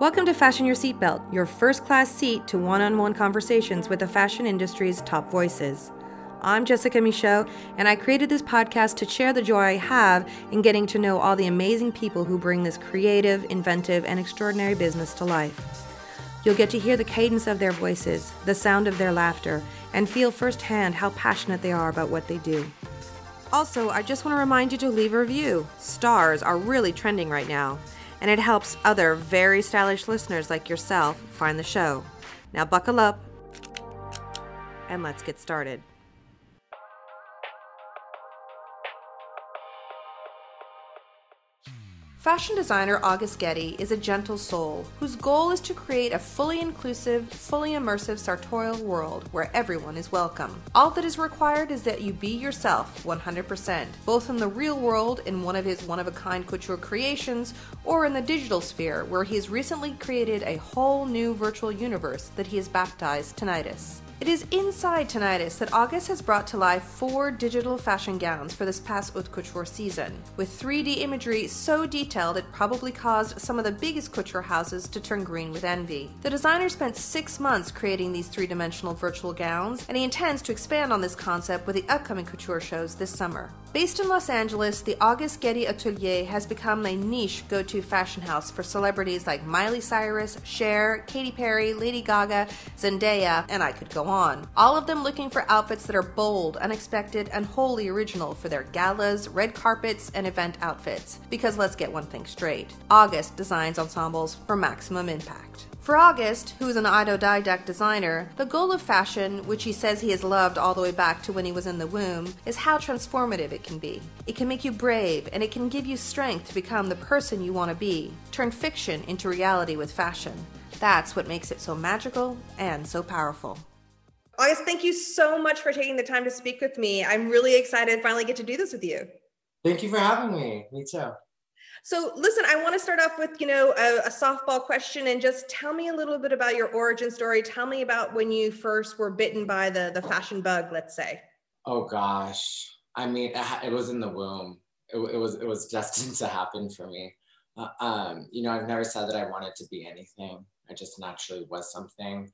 Welcome to Fashion Your Seatbelt, your first class seat to one on one conversations with the fashion industry's top voices. I'm Jessica Michault, and I created this podcast to share the joy I have in getting to know all the amazing people who bring this creative, inventive, and extraordinary business to life. You'll get to hear the cadence of their voices, the sound of their laughter, and feel firsthand how passionate they are about what they do. Also, I just want to remind you to leave a review. Stars are really trending right now and it helps other very stylish listeners like yourself find the show. Now, buckle up and let's get started. Fashion designer August Getty is a gentle soul whose goal is to create a fully inclusive, fully immersive sartorial world where everyone is welcome. All that is required is that you be yourself 100%, both in the real world in one of his one of a kind couture creations or in the digital sphere where he has recently created a whole new virtual universe that he has baptized Tinnitus. It is inside Tinnitus that August has brought to life four digital fashion gowns for this past haute couture season, with 3D imagery so detailed it probably caused some of the biggest couture houses to turn green with envy. The designer spent six months creating these three dimensional virtual gowns, and he intends to expand on this concept with the upcoming couture shows this summer. Based in Los Angeles, the August Getty Atelier has become a niche go to fashion house for celebrities like Miley Cyrus, Cher, Katy Perry, Lady Gaga, Zendaya, and I could go on. All of them looking for outfits that are bold, unexpected, and wholly original for their galas, red carpets, and event outfits. Because let's get one thing straight August designs ensembles for maximum impact. For August, who is an autodidact designer, the goal of fashion, which he says he has loved all the way back to when he was in the womb, is how transformative it can be. It can make you brave, and it can give you strength to become the person you want to be. Turn fiction into reality with fashion. That's what makes it so magical and so powerful. August, thank you so much for taking the time to speak with me. I'm really excited to finally get to do this with you. Thank you for having me. Me too. So, listen, I want to start off with, you know, a, a, softball question and just tell me a little bit about your origin story. Tell me about when you first were bitten by the the fashion bug, let's say. Oh gosh. I mean, it was in the womb. It, it was it was destined to happen for me. Uh, um, you know, I've never said that I wanted to be anything. I just naturally was something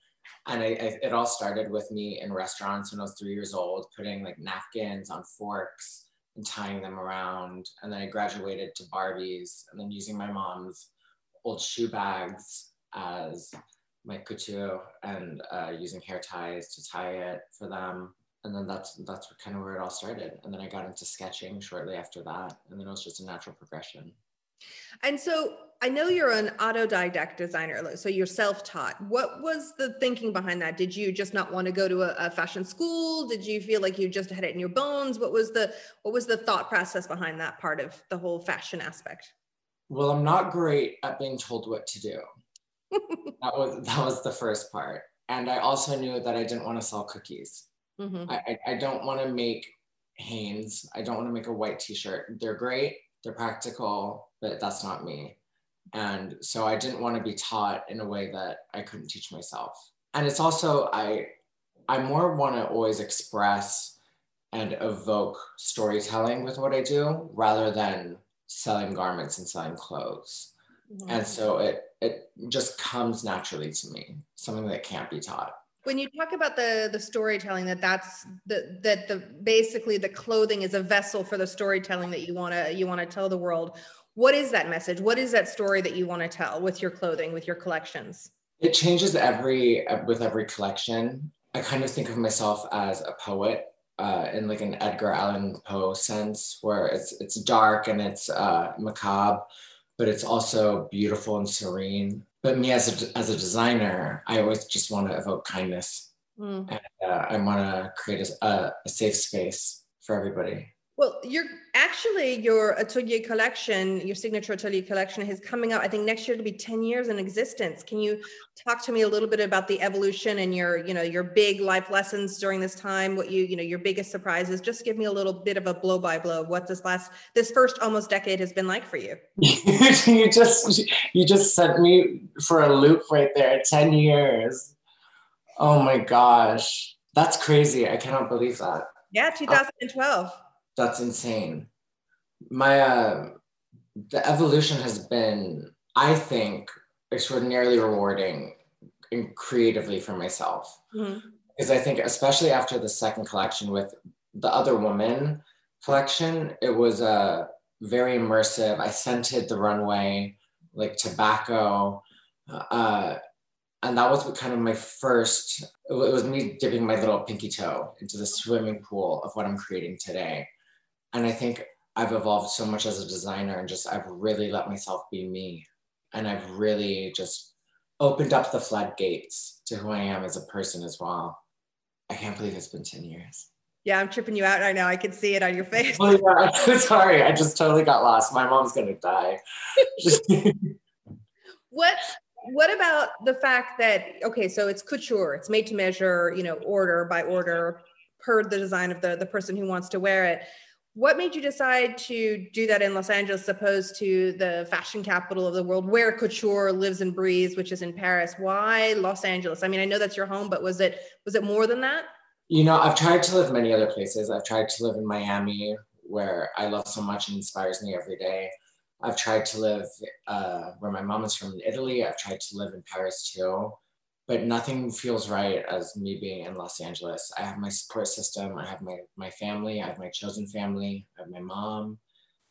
and I, I, it all started with me in restaurants when I was three years old, putting like napkins on forks and tying them around. And then I graduated to Barbies and then using my mom's old shoe bags as my couture and uh, using hair ties to tie it for them. And then that's that's kind of where it all started. And then I got into sketching shortly after that. And then it was just a natural progression. And so I know you're an autodidact designer, so you're self-taught. What was the thinking behind that? Did you just not want to go to a, a, fashion school? Did you feel like you just had it in your bones? What was the what was the thought process behind that part of the whole fashion aspect? Well, I'm not great at being told what to do. that was that was the first part, and I also knew that I didn't want to sell cookies. Mm-hmm. I, I, I don't want to make Hanes. I don't want to make a white T-shirt. They're great. They're practical, but that's not me. And so I didn't want to be taught in a way that I couldn't teach myself. And it's also, I, I more want to always express and evoke storytelling with what I do rather than selling garments and selling clothes. Mm-hmm. And so it, it just comes naturally to me, something that can't be taught when you talk about the the storytelling that that's the that the basically the clothing is a vessel for the storytelling that you want to you want to tell the world what is that message? What is that story that you want to tell with your clothing with your collections? It changes every with every collection. I kind of think of myself as a poet uh, in like an edgar allan poe sense where it's it's dark and it's uh, macabre but it's also beautiful and serene. But me as a, as a designer i always just want to evoke kindness. Mm. and uh, i want to create a, a safe space for everybody well, you're actually your atelier collection, your signature atelier collection is coming up. I think next year to be 10 years in existence. Can you talk to me a little bit about the evolution and your, you know, your big life lessons during this time, what you, you know, your biggest surprises? Just give me a little bit of a blow by blow of what this last this first almost decade has been like for you. you just you just sent me for a loop right there. 10 years. Oh my gosh. That's crazy. I cannot believe that. Yeah, uh, 2012 that's insane. My uh, the evolution has been, I think, extraordinarily rewarding and creatively for myself. Mm-hmm. Because I think, especially after the second collection with the other woman collection, it was a uh, very immersive. I scented the runway like tobacco. Uh, and that was kind of my first, it was me dipping my little pinky toe into the swimming pool of what I'm creating today. And I think I've evolved so much as a designer and just I've really let myself be me. And I've really just opened up the floodgates to who I am as a person as well. I can't believe it's been 10 years. Yeah, I'm tripping you out right now. I can see it on your face. Oh, yeah. Sorry, I just totally got lost. My mom's gonna die. what what about the fact that okay, so it's couture, it's made to measure, you know, order by order per the design of the, the person who wants to wear it. What made you decide to do that in Los Angeles opposed to the fashion capital of the world where couture lives and breathes, which is in Paris? Why Los Angeles? I mean, I know that's your home, but was it was it more than that? You know, I've tried to live many other places. I've tried to live in Miami, where I love so much and inspires me every day. I've tried to live uh, where my mom is from in Italy. I've tried to live in Paris too but nothing feels right as me being in Los Angeles. I have my support system. I have my my family. I have my chosen family. I have my mom.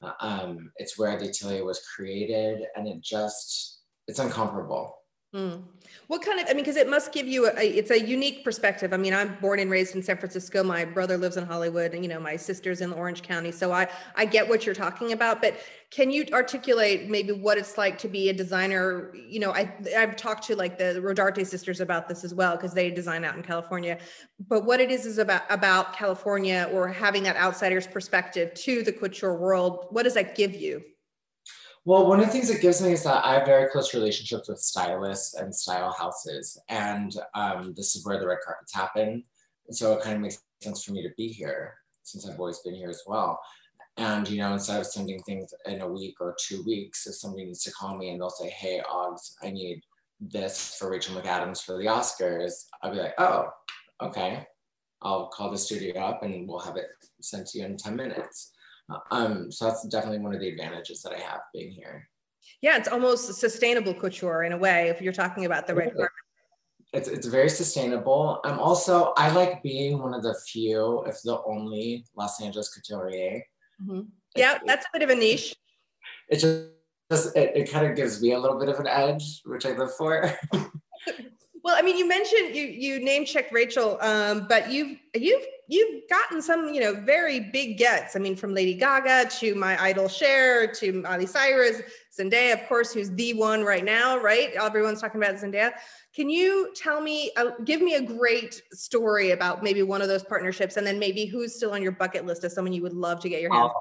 Uh, um, it's where the atelier was created, and it just it's incomparable. Mm. What kind of, I mean, because it must give you a, it's a unique perspective. I mean, I'm born and raised in San Francisco. My brother lives in Hollywood and, you know, my sister's in Orange County. So I, I get what you're talking about, but can you articulate maybe what it's like to be a designer? You know, I, I've talked to like the Rodarte sisters about this as well, because they design out in California, but what it is, is about, about California or having that outsider's perspective to the couture world. What does that give you? Well, one of the things it gives me is that I have very close relationships with stylists and style houses, and um, this is where the red carpets happen. And so it kind of makes sense for me to be here since I've always been here as well. And you know, instead of sending things in a week or two weeks, if somebody needs to call me and they'll say, "Hey, Oggs, I need this for Rachel McAdams for the Oscars," I'll be like, "Oh, okay." I'll call the studio up and we'll have it sent to you in 10 minutes. Um, so that's definitely one of the advantages that I have being here. Yeah, it's almost sustainable couture in a way if you're talking about the red carpet. It's, it's very sustainable. I'm also, I like being one of the few, if the only Los Angeles couturier. Mm-hmm. Yeah, that's a bit of a niche. It just, it, it kind of gives me a little bit of an edge, which I live for. well, I mean, you mentioned you you name checked Rachel, um, but you've you've you've gotten some, you know, very big gets. I mean, from Lady Gaga to my idol Cher to Miley Cyrus, Zendaya, of course, who's the one right now, right? Everyone's talking about Zendaya. Can you tell me, uh, give me a great story about maybe one of those partnerships, and then maybe who's still on your bucket list as someone you would love to get your hands?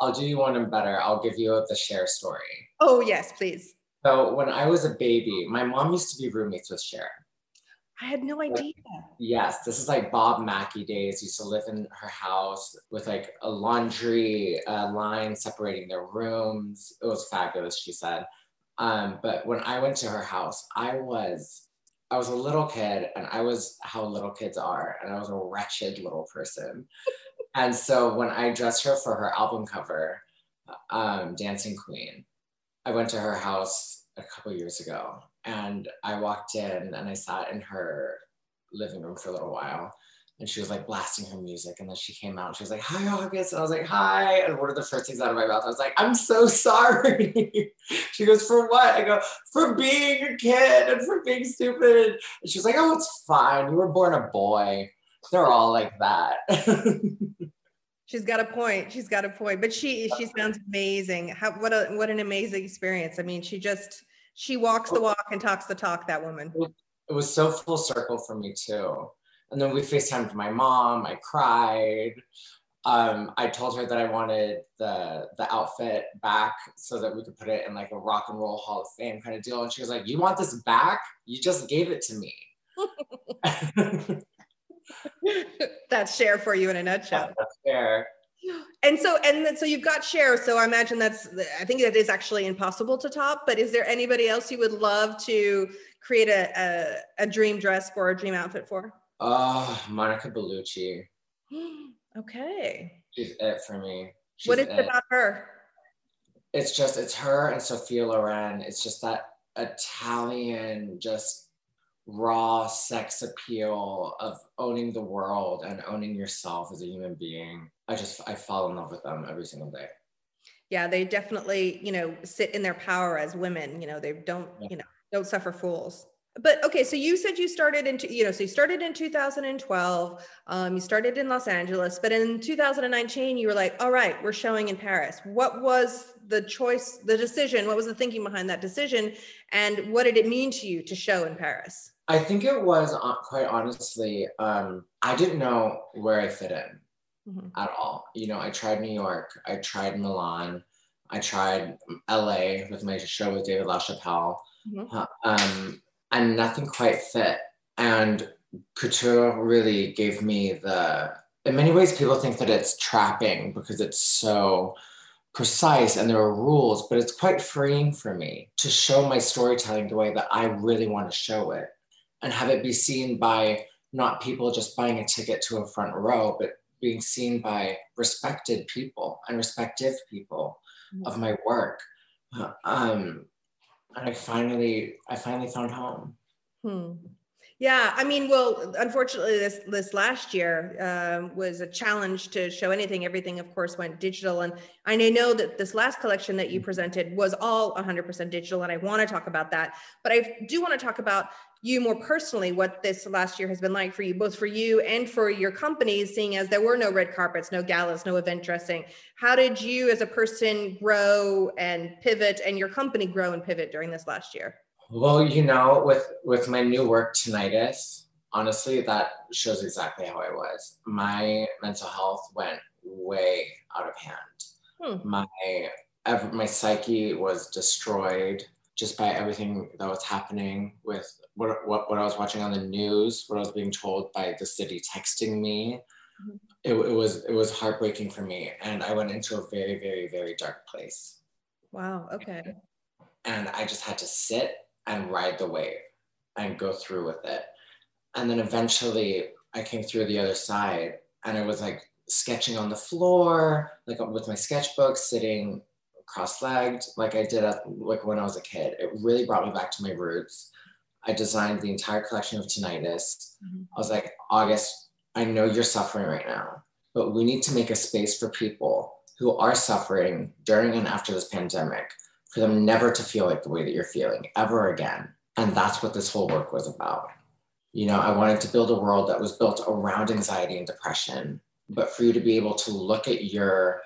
I'll, I'll do you one better. I'll give you the Cher story. Oh yes, please. So when I was a baby, my mom used to be roommates with Cher. I had no idea. Yes, this is like Bob Mackie days. Used to live in her house with like a laundry uh, line separating their rooms. It was fabulous, she said. Um, but when I went to her house, I was I was a little kid, and I was how little kids are, and I was a wretched little person. and so when I dressed her for her album cover, um, Dancing Queen, I went to her house a couple years ago and I walked in and I sat in her living room for a little while. And she was like blasting her music. And then she came out and she was like, Hi, August. And I was like, Hi. And one of the first things out of my mouth, I was like, I'm so sorry. she goes, For what? I go, For being a kid and for being stupid. And she was like, Oh, it's fine. You were born a boy. They're all like that. She's got a point. She's got a point. But she she sounds amazing. How what a what an amazing experience. I mean, she just she walks the walk and talks the talk, that woman. It was so full circle for me too. And then we FaceTimed my mom. I cried. Um, I told her that I wanted the the outfit back so that we could put it in like a rock and roll Hall of Fame kind of deal. And she was like, "You want this back? You just gave it to me." That's Cher for you in a nutshell. That's Cher and so and then so you've got Cher so i imagine that's i think that is actually impossible to top but is there anybody else you would love to create a a, a dream dress for a dream outfit for? Oh monica bellucci. Okay. She's it for me. She's what is it. about her? It's just it's her and sophia loren. It's just that Italian, just raw sex appeal of owning the world and owning yourself as a human being. I just, I fall in love with them every single day. Yeah, they definitely, you know, sit in their power as women. You know, they don't, yeah. you know, don't suffer fools but okay so you said you started in you know so you started in 2012 um, you started in los angeles but in 2019 you were like all right we're showing in paris what was the choice the decision what was the thinking behind that decision and what did it mean to you to show in paris i think it was uh, quite honestly um, i didn't know where i fit in mm-hmm. at all you know i tried new york i tried milan i tried la with my show with david lachapelle mm-hmm. uh, um, and nothing quite fit. And couture really gave me the, in many ways, people think that it's trapping because it's so precise and there are rules, but it's quite freeing for me to show my storytelling the way that I really want to show it and have it be seen by not people just buying a ticket to a front row, but being seen by respected people and respective people mm-hmm. of my work. Um, and I finally, I finally found home. Hmm. Yeah, I mean, well, unfortunately, this this last year um, was a challenge to show anything. Everything, of course, went digital, and I know that this last collection that you presented was all 100% digital, and I want to talk about that. But I do want to talk about you more personally, what this last year has been like for you, both for you and for your companies, seeing as there were no red carpets, no galas, no event dressing. How did you, as a person, grow and pivot, and your company grow and pivot during this last year? Well, you know, with with my new work, tinnitus, honestly, that shows exactly how I was. My mental health went way out of hand. Hmm. My my psyche was destroyed just by everything that was happening with what, what, what I was watching on the news, what I was being told by the city texting me. Mm-hmm. It, it was it was heartbreaking for me, and I went into a very very very dark place. Wow. Okay. And I just had to sit and ride the wave and go through with it. And then eventually I came through the other side and I was like sketching on the floor, like with my sketchbook, sitting cross-legged, like I did at, like when I was a kid. It really brought me back to my roots. I designed the entire collection of tinnitus. Mm-hmm. I was like, August, I know you're suffering right now, but we need to make a space for people who are suffering during and after this pandemic for them never to feel like the way that you're feeling ever again. And that's what this whole work was about. You know, I wanted to build a world that was built around anxiety and depression, but for you to be able to look at your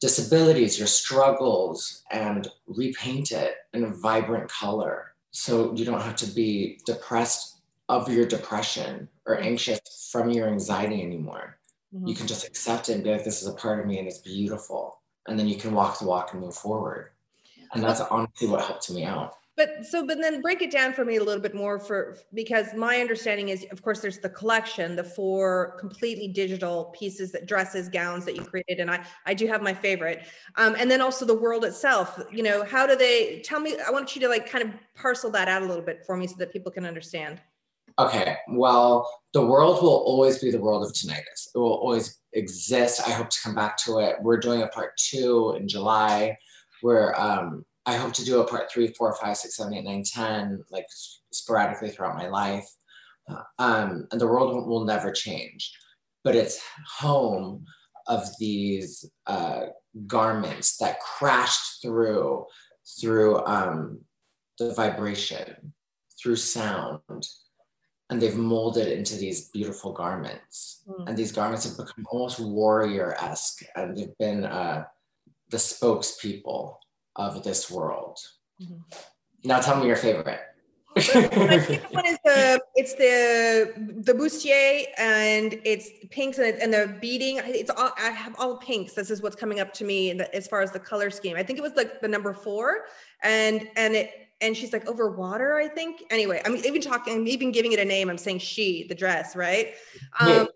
disabilities, your struggles, and repaint it in a vibrant color. So you don't have to be depressed of your depression or anxious from your anxiety anymore. Mm-hmm. You can just accept it and be like, this is a part of me and it's beautiful. And then you can walk the walk and move forward and that's honestly what helped me out but so but then break it down for me a little bit more for because my understanding is of course there's the collection the four completely digital pieces that dresses gowns that you created and i i do have my favorite. Um, and then also the world itself you know how do they tell me i want you to like kind of parcel that out a little bit for me so that people can understand. Okay well the world will always be the world of tinnitus. It will always exist. I hope to come back to it. We're doing a part two in july where um, I hope to do a part three, four, five, six, seven, eight, nine, ten, like sporadically throughout my life. Uh, um, and the world will never change, but it's home of these uh, garments that crashed through through um, the vibration, through sound, and they've molded into these beautiful garments. Mm. And these garments have become almost warrior esque, and they've been uh, the spokespeople of this world. Mm-hmm. Now tell me your favorite. my favorite one is the it's the the bustier and it's pinks and, and the beading. It's all I have all pinks. This is what's coming up to me the, as far as the color scheme. I think it was like the number four, and and it and she's like over water. I think anyway. I'm even talking. I'm even giving it a name. I'm saying she the dress right, um,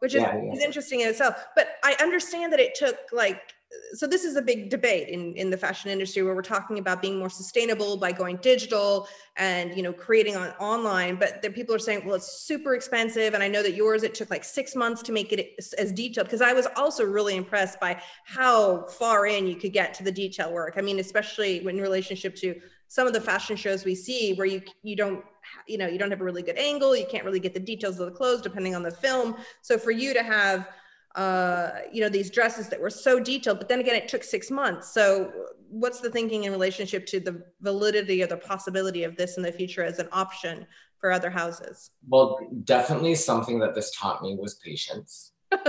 which is, yeah, yeah. is interesting in itself. But I understand that it took like so this is a big debate in, in the fashion industry where we're talking about being more sustainable by going digital and you know creating on online but the people are saying well it's super expensive and i know that yours it took like six months to make it as detailed because i was also really impressed by how far in you could get to the detail work. I mean especially when in relationship to some of the fashion shows we see where you you don't you know you don't have a really good angle you can't really get the details of the clothes depending on the film. So for you to have uh, you know these dresses that were so detailed but then again it took six months. So what's the thinking in relationship to the validity or the possibility of this in the future as an option for other houses? Well definitely something that this taught me was patience.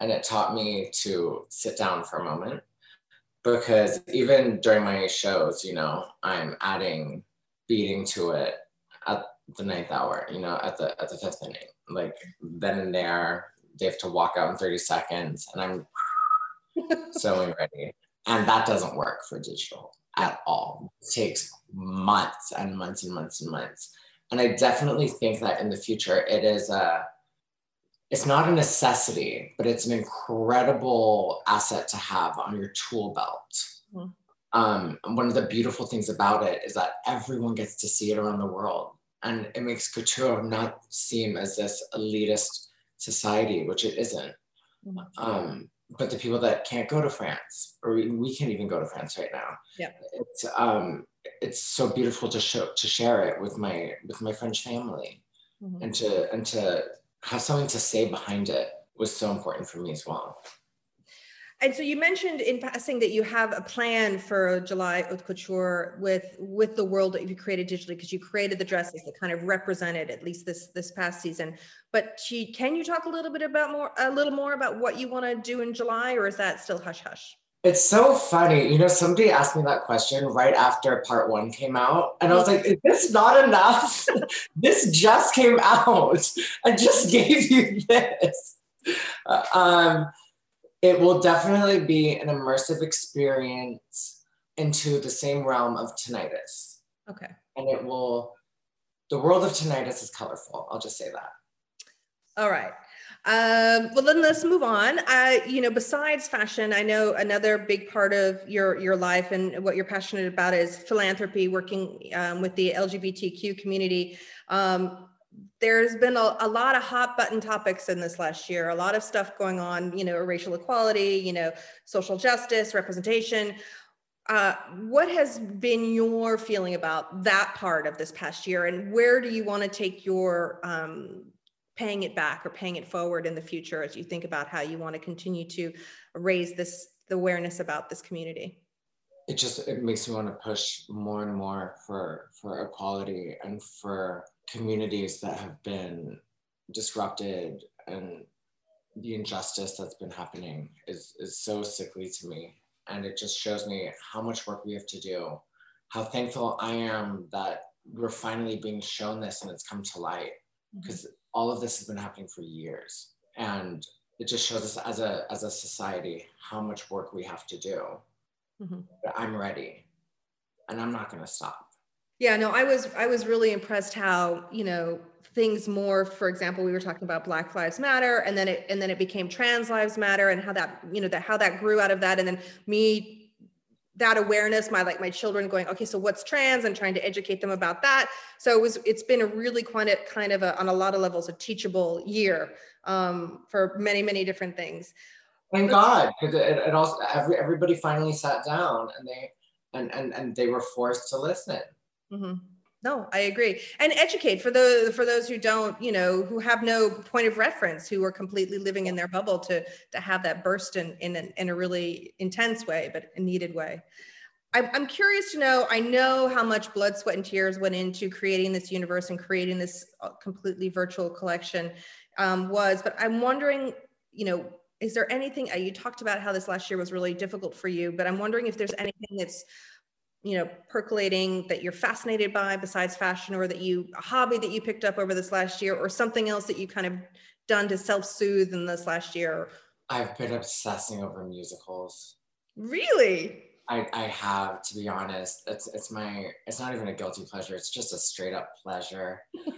And it taught me to sit down for a moment because even during my shows you know i'm adding beating to it at the ninth hour you know at the at the fifth inning like then and there they have to walk out in 30 seconds and i'm so ready and that doesn't work for digital at all it takes months and months and months and months and i definitely think that in the future it is a it's not a necessity, but it's an incredible asset to have on your tool belt. Mm-hmm. Um, one of the beautiful things about it is that everyone gets to see it around the world. And it makes couture not seem as this elitist society, which it isn't. Mm-hmm. Um, but the people that can't go to France, or we, we can't even go to France right now. Yeah. It's um it's so beautiful to show to share it with my with my French family. Mm-hmm. And to and to have something to say behind it was so important for me as well. And so you mentioned in passing that you have a plan for July Haute Couture with with the world that you created digitally because you created the dresses that kind of represented at least this this past season. But she, can you talk a little bit about more a little more about what you want to do in July, or is that still hush hush? It's so funny. You know, somebody asked me that question right after part one came out. And I was like, is this not enough? this just came out. I just gave you this. Uh, um, it will definitely be an immersive experience into the same realm of tinnitus. Okay. And it will, the world of tinnitus is colorful. I'll just say that. All right. Um, well, then let's move on. Uh, you know, besides fashion, I know another big part of your your life and what you're passionate about is philanthropy, working um, with the LGBTQ community. Um, there's been a, a, lot of hot button topics in this last year, a lot of stuff going on, you know, racial equality, you know, social justice, representation. Uh, what has been your feeling about that part of this past year, and where do you want to take your um, paying it back or paying it forward in the future as you think about how you want to continue to raise this the awareness about this community it just it makes me want to push more and more for for equality and for communities that have been disrupted and the injustice that's been happening is is so sickly to me and it just shows me how much work we have to do how thankful i am that we're finally being shown this and it's come to light because mm-hmm all of this has been happening for years. And it just shows us as a as a society how much work we have to do. Mm-hmm. I'm ready. And I'm not gonna stop. Yeah, no, I was I was really impressed how, you know, things more for example we were talking about black lives matter and then it and then it became trans lives matter and how that you know that how that grew out of that and then me that awareness my like my children going okay so what's trans? and trying to educate them about that. So it was it's been a really quite a, kind of on a lot of levels a teachable year um, for many many different things. Thank god because it, it, also every, everybody finally sat down and they and and, and they were forced to listen mm-hmm. No i agree. And educate for the for those who don't you know who have no point of reference who are completely living in their bubble to to have that burst in in, in a really intense way but a needed way. I'm, I'm curious to know i know how much blood sweat and tears went into creating this universe and creating this uh, completely virtual collection um, was but i'm wondering you know is there anything uh, you talked about how this last year was really difficult for you but i'm wondering if there's anything that's you know percolating that you're fascinated by besides fashion or that you a hobby that you picked up over this last year or something else that you kind of done to self-soothe in this last year? I've been obsessing over musicals. Really? I, I have to be honest. It's it's my it's not even a guilty pleasure. It's just a straight up pleasure.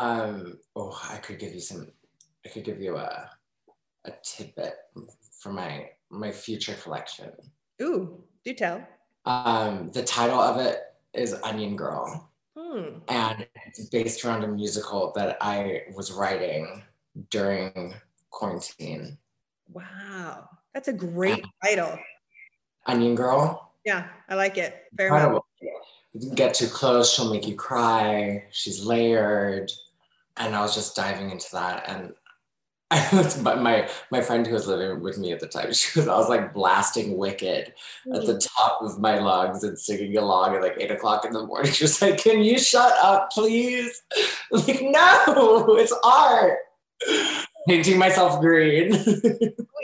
Um oh i could give you some i could give you a a tidbit for my my future collection. Ooh do tell um, the title of it is Onion Girl. Hmm. And it's based around a musical that I was writing during quarantine. Wow. That's a great title. Onion Girl. Yeah, I like it. Very Incredible. well. get too close, she'll make you cry. She's layered. And I was just diving into that. And I was, my my friend who was living with me at the time, she was I was like blasting Wicked at the mm. top of my lungs and singing along at like eight o'clock in the morning. She was like, "Can you shut up, please?" I'm like, no, it's art. Painting myself green.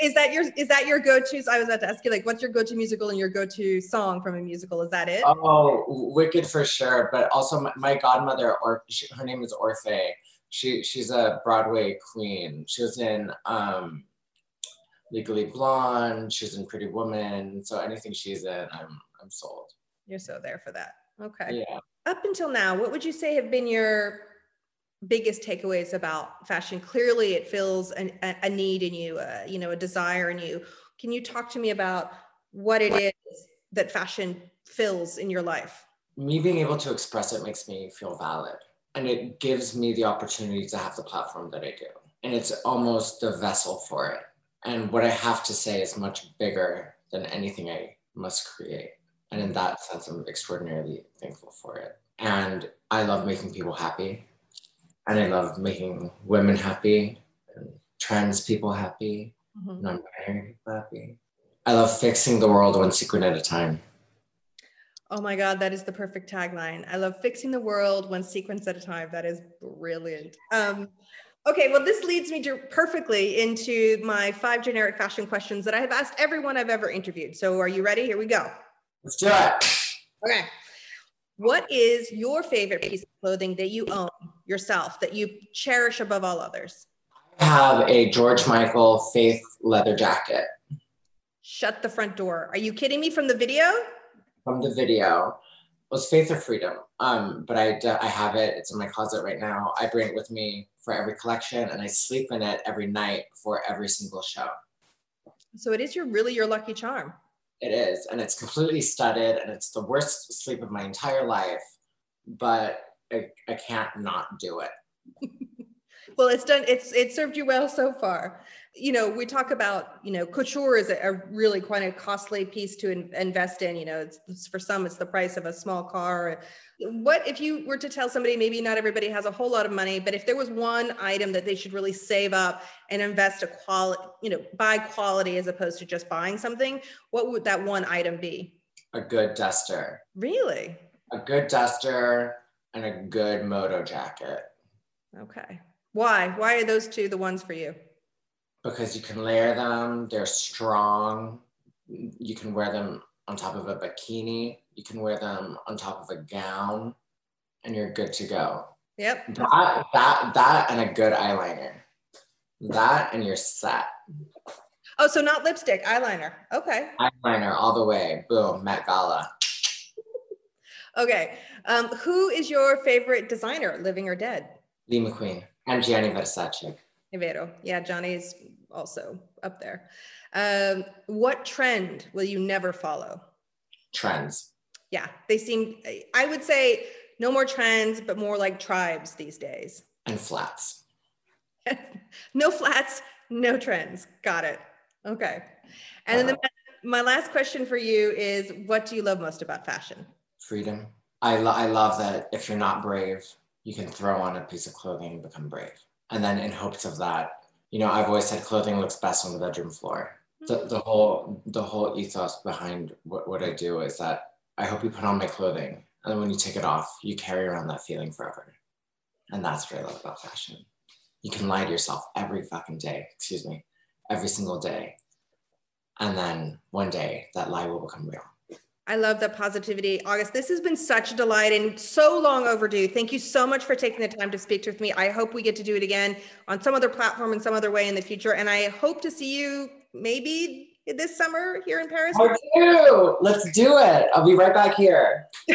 is that your is that your go-to? I was about to ask you, like, what's your go-to musical and your go-to song from a musical? Is that it? Oh, Wicked for sure. But also my, my godmother, or her name is Orfeh she she's a Broadway queen. She was in um, Legally Blonde. She's in Pretty Woman. So anything she's in, I'm I'm sold. You're so there for that. Okay. Yeah. Up until now, what would you say have been your biggest takeaways about fashion? Clearly, it fills an, a, a need in you, uh, you know, a desire in you. Can you talk to me about what it is that fashion fills in your life? Me being able to express it makes me feel valid and it gives me the opportunity to have the platform that I do. And it's almost the vessel for it. And what I have to say is much bigger than anything I must create. And in that sense, I'm extraordinarily thankful for it. And I love making people happy. And I love making women happy and trans people happy, mm-hmm. non binary people happy. I love fixing the world one sequin at a time. Oh my God, that is the perfect tagline. I love fixing the world one sequence at a time. That is brilliant. Um, okay, well, this leads me to perfectly into my five generic fashion questions that I have asked everyone I've ever interviewed. So, are you ready? Here we go. Let's do it. Okay. What is your favorite piece of clothing that you own yourself that you cherish above all others? I have a George Michael Faith leather jacket. Shut the front door. Are you kidding me from the video? From the video was Faith or Freedom. Um, but I, I have it. It's in my closet right now. I bring it with me for every collection, and I sleep in it every night for every single show. So it is your really your lucky charm. It is, and it's completely studded, and it's the worst sleep of my entire life. But I, I can't not do it. well, it's done. It's it served you well so far you know, we talk about, you know, couture is a, a really quite a costly piece to in, invest in. You know, it's, it's, for some, it's the price of a small car. What if you were to tell somebody, maybe not everybody has a whole lot of money, but if there was one item that they should really save up and invest a quality, you know, buy quality as opposed to just buying something, what would that one item be? A good duster. Really? A good duster and a good moto jacket. Okay. Why? Why are those two the ones for you? because you can layer them. They're strong. You can wear them on top of a bikini. You can wear them on top of a gown, and you're good to go. Yep. That that that and a good eyeliner. That and you're set. Oh, so not lipstick, eyeliner. Okay. Eyeliner all the way. Boom, Met Gala. okay. Um, who is your favorite designer, living or dead? Lee McQueen and Gianni Versace. Vero. Yeah, Gianni's also up there. Um, what trend will you never follow? Trends. Yeah, they seem, I would say no more trends, but more like tribes these days. And flats. no flats, no trends. Got it. Okay. And uh, then the, my last question for you is what do you love most about fashion? Freedom. I, lo- I love that if you're not brave, you can throw on a piece of clothing and become brave. And then in hopes of that, you know, I've always said clothing looks best on the bedroom floor. The, mm-hmm. the whole the whole ethos behind what, what I do is that I hope you put on my clothing and then when you take it off, you carry around that feeling forever. And that's what I love about fashion. You can lie to yourself every fucking day, excuse me, every single day. And then one day that lie will become real. I love the positivity. August, this has been such a delight and so long overdue. Thank you so much for taking the time to speak with me. I hope we get to do it again on some other platform in some other way in the future. And I hope to see you maybe this summer here in Paris. I do. Let's do it. I'll be right back here.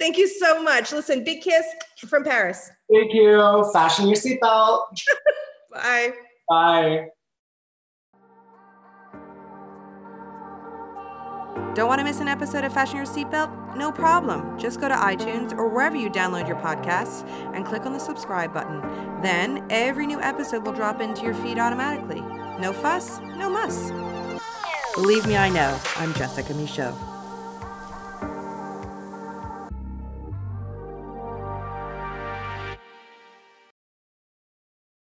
Thank you so much. Listen, big kiss from Paris. Thank you. Fashion your seatbelt. Bye. Bye. Don't want to miss an episode of Fashion Your Seatbelt? No problem. Just go to iTunes or wherever you download your podcasts and click on the subscribe button. Then every new episode will drop into your feed automatically. No fuss, no muss. Believe me, I know. I'm Jessica Michault.